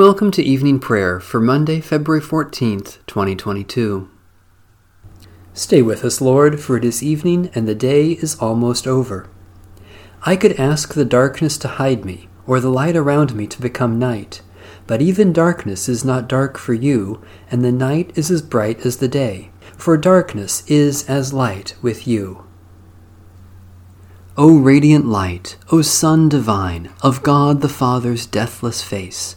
Welcome to evening prayer for Monday, February 14th, 2022. Stay with us, Lord, for it is evening and the day is almost over. I could ask the darkness to hide me, or the light around me to become night, but even darkness is not dark for you, and the night is as bright as the day, for darkness is as light with you. O radiant light, O Sun divine, of God the Father's deathless face,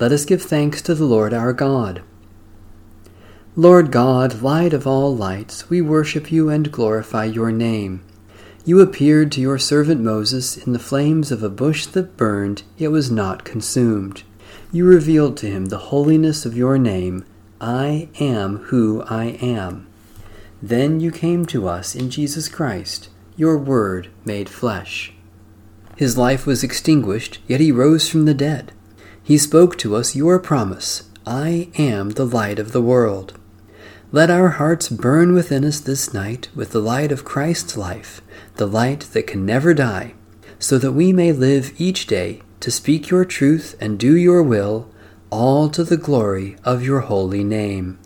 Let us give thanks to the Lord our God. Lord God, light of all lights, we worship you and glorify your name. You appeared to your servant Moses in the flames of a bush that burned, yet was not consumed. You revealed to him the holiness of your name, I am who I am. Then you came to us in Jesus Christ, your Word made flesh. His life was extinguished, yet he rose from the dead. He spoke to us your promise I am the light of the world. Let our hearts burn within us this night with the light of Christ's life, the light that can never die, so that we may live each day to speak your truth and do your will, all to the glory of your holy name.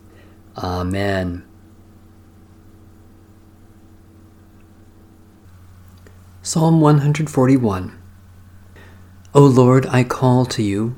Amen. Psalm 141 O Lord, I call to you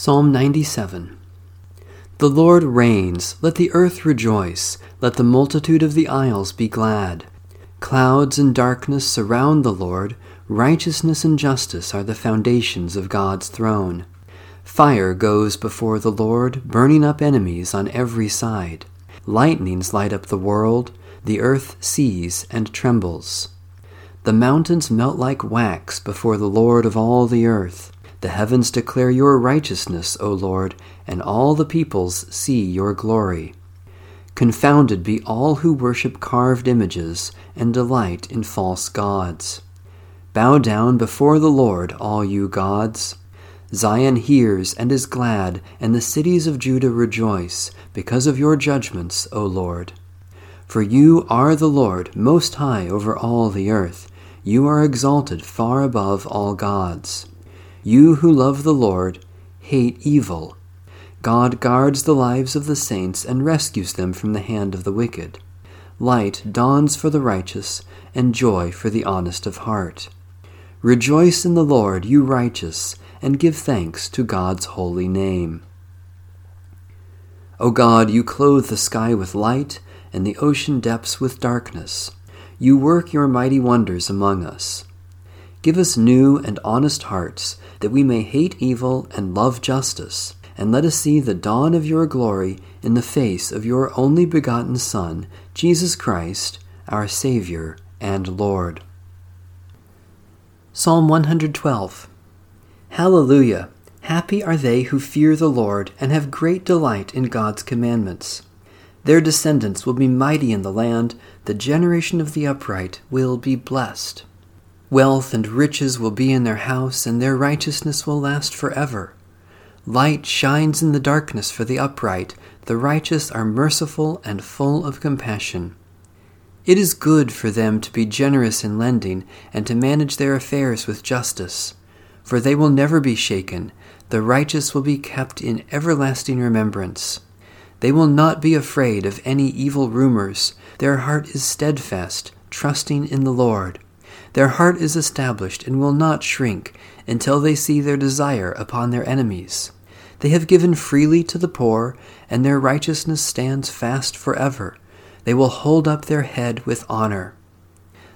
Psalm 97 The Lord reigns, let the earth rejoice, let the multitude of the isles be glad. Clouds and darkness surround the Lord, righteousness and justice are the foundations of God's throne. Fire goes before the Lord, burning up enemies on every side. Lightnings light up the world, the earth sees and trembles. The mountains melt like wax before the Lord of all the earth. The heavens declare your righteousness, O Lord, and all the peoples see your glory. Confounded be all who worship carved images and delight in false gods. Bow down before the Lord, all you gods. Zion hears and is glad, and the cities of Judah rejoice, because of your judgments, O Lord. For you are the Lord, most high over all the earth. You are exalted far above all gods. You who love the Lord hate evil. God guards the lives of the saints and rescues them from the hand of the wicked. Light dawns for the righteous, and joy for the honest of heart. Rejoice in the Lord, you righteous, and give thanks to God's holy name. O God, you clothe the sky with light, and the ocean depths with darkness. You work your mighty wonders among us. Give us new and honest hearts, that we may hate evil and love justice, and let us see the dawn of your glory in the face of your only begotten Son, Jesus Christ, our Savior and Lord. Psalm 112 Hallelujah! Happy are they who fear the Lord and have great delight in God's commandments. Their descendants will be mighty in the land, the generation of the upright will be blessed. Wealth and riches will be in their house, and their righteousness will last forever. Light shines in the darkness for the upright, the righteous are merciful and full of compassion. It is good for them to be generous in lending and to manage their affairs with justice, for they will never be shaken, the righteous will be kept in everlasting remembrance. They will not be afraid of any evil rumors. Their heart is steadfast, trusting in the Lord. Their heart is established and will not shrink until they see their desire upon their enemies. They have given freely to the poor, and their righteousness stands fast forever. They will hold up their head with honor.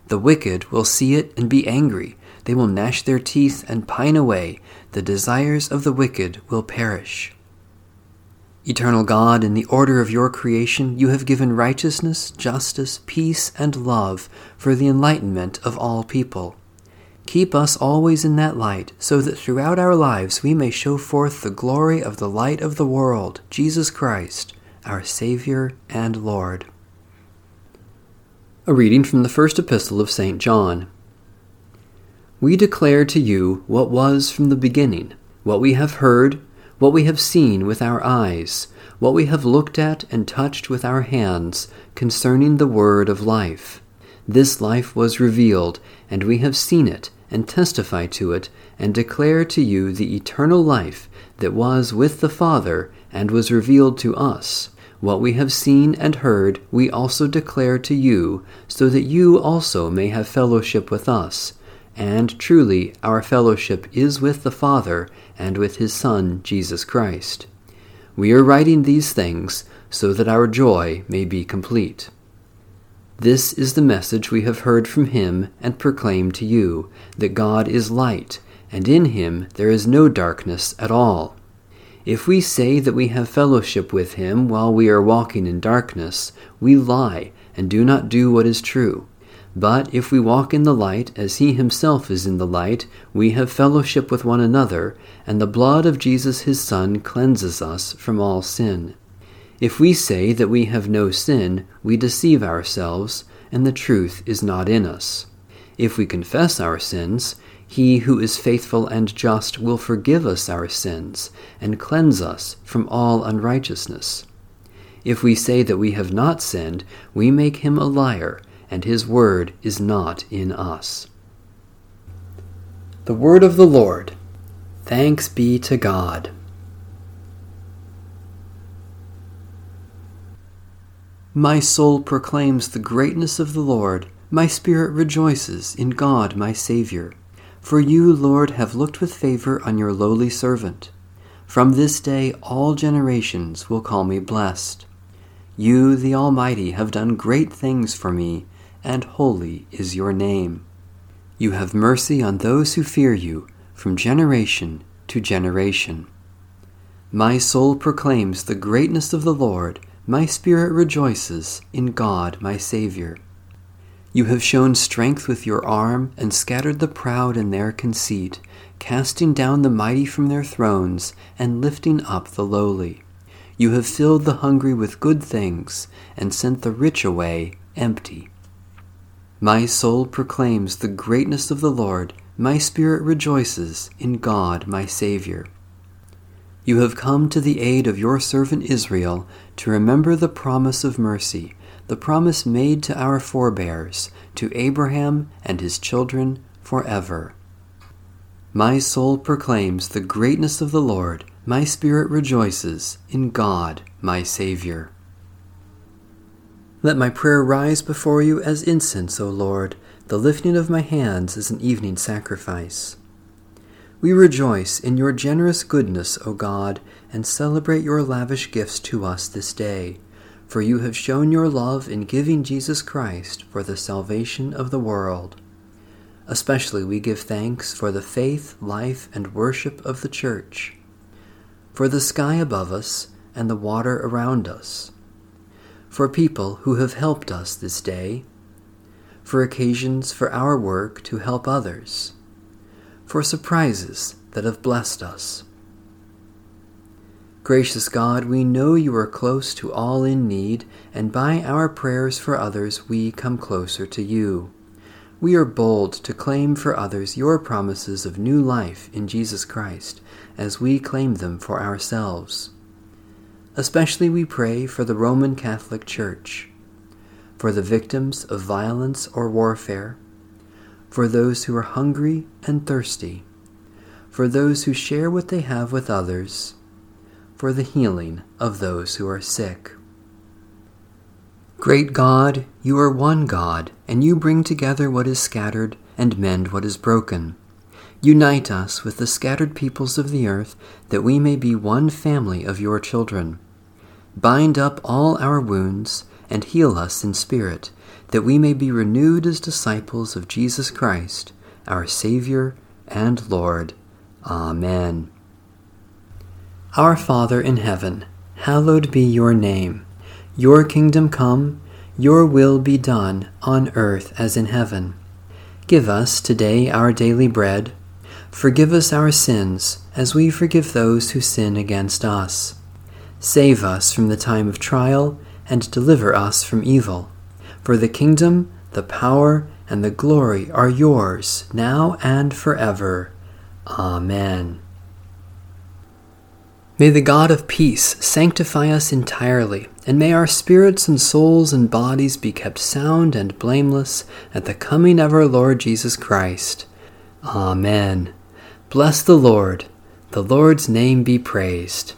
The wicked will see it and be angry. They will gnash their teeth and pine away. The desires of the wicked will perish. Eternal God, in the order of your creation, you have given righteousness, justice, peace, and love for the enlightenment of all people. Keep us always in that light, so that throughout our lives we may show forth the glory of the light of the world, Jesus Christ, our Savior and Lord. A reading from the first epistle of St. John. We declare to you what was from the beginning, what we have heard what we have seen with our eyes, what we have looked at and touched with our hands concerning the word of life. This life was revealed, and we have seen it, and testify to it, and declare to you the eternal life that was with the Father and was revealed to us. What we have seen and heard, we also declare to you, so that you also may have fellowship with us. And truly, our fellowship is with the Father and with his Son, Jesus Christ. We are writing these things so that our joy may be complete. This is the message we have heard from him and proclaim to you that God is light, and in him there is no darkness at all. If we say that we have fellowship with him while we are walking in darkness, we lie and do not do what is true. But if we walk in the light as he himself is in the light, we have fellowship with one another, and the blood of Jesus his Son cleanses us from all sin. If we say that we have no sin, we deceive ourselves, and the truth is not in us. If we confess our sins, he who is faithful and just will forgive us our sins, and cleanse us from all unrighteousness. If we say that we have not sinned, we make him a liar and his word is not in us. The word of the Lord. Thanks be to God. My soul proclaims the greatness of the Lord. My spirit rejoices in God my Saviour. For you, Lord, have looked with favor on your lowly servant. From this day all generations will call me blessed. You, the Almighty, have done great things for me and holy is your name. You have mercy on those who fear you from generation to generation. My soul proclaims the greatness of the Lord, my spirit rejoices in God my Saviour. You have shown strength with your arm and scattered the proud in their conceit, casting down the mighty from their thrones and lifting up the lowly. You have filled the hungry with good things and sent the rich away empty. My soul proclaims the greatness of the Lord, my spirit rejoices in God my Saviour. You have come to the aid of your servant Israel to remember the promise of mercy, the promise made to our forebears, to Abraham and his children forever. My soul proclaims the greatness of the Lord, my spirit rejoices in God my Saviour. Let my prayer rise before you as incense, O Lord, the lifting of my hands as an evening sacrifice. We rejoice in your generous goodness, O God, and celebrate your lavish gifts to us this day. For you have shown your love in giving Jesus Christ for the salvation of the world. Especially we give thanks for the faith, life, and worship of the Church for the sky above us and the water around us, for people who have helped us this day, for occasions for our work to help others, for surprises that have blessed us. Gracious God, we know you are close to all in need, and by our prayers for others we come closer to you. We are bold to claim for others your promises of new life in Jesus Christ, as we claim them for ourselves. Especially we pray for the Roman Catholic Church, for the victims of violence or warfare, for those who are hungry and thirsty, for those who share what they have with others, for the healing of those who are sick. Great God, you are one God, and you bring together what is scattered and mend what is broken. Unite us with the scattered peoples of the earth, that we may be one family of your children. Bind up all our wounds, and heal us in spirit, that we may be renewed as disciples of Jesus Christ, our Saviour and Lord. Amen. Our Father in heaven, hallowed be your name. Your kingdom come, your will be done on earth as in heaven. Give us today our daily bread. Forgive us our sins as we forgive those who sin against us. Save us from the time of trial and deliver us from evil. For the kingdom, the power, and the glory are yours, now and forever. Amen. May the God of peace sanctify us entirely, and may our spirits and souls and bodies be kept sound and blameless at the coming of our Lord Jesus Christ. Amen. Bless the Lord. The Lord's name be praised.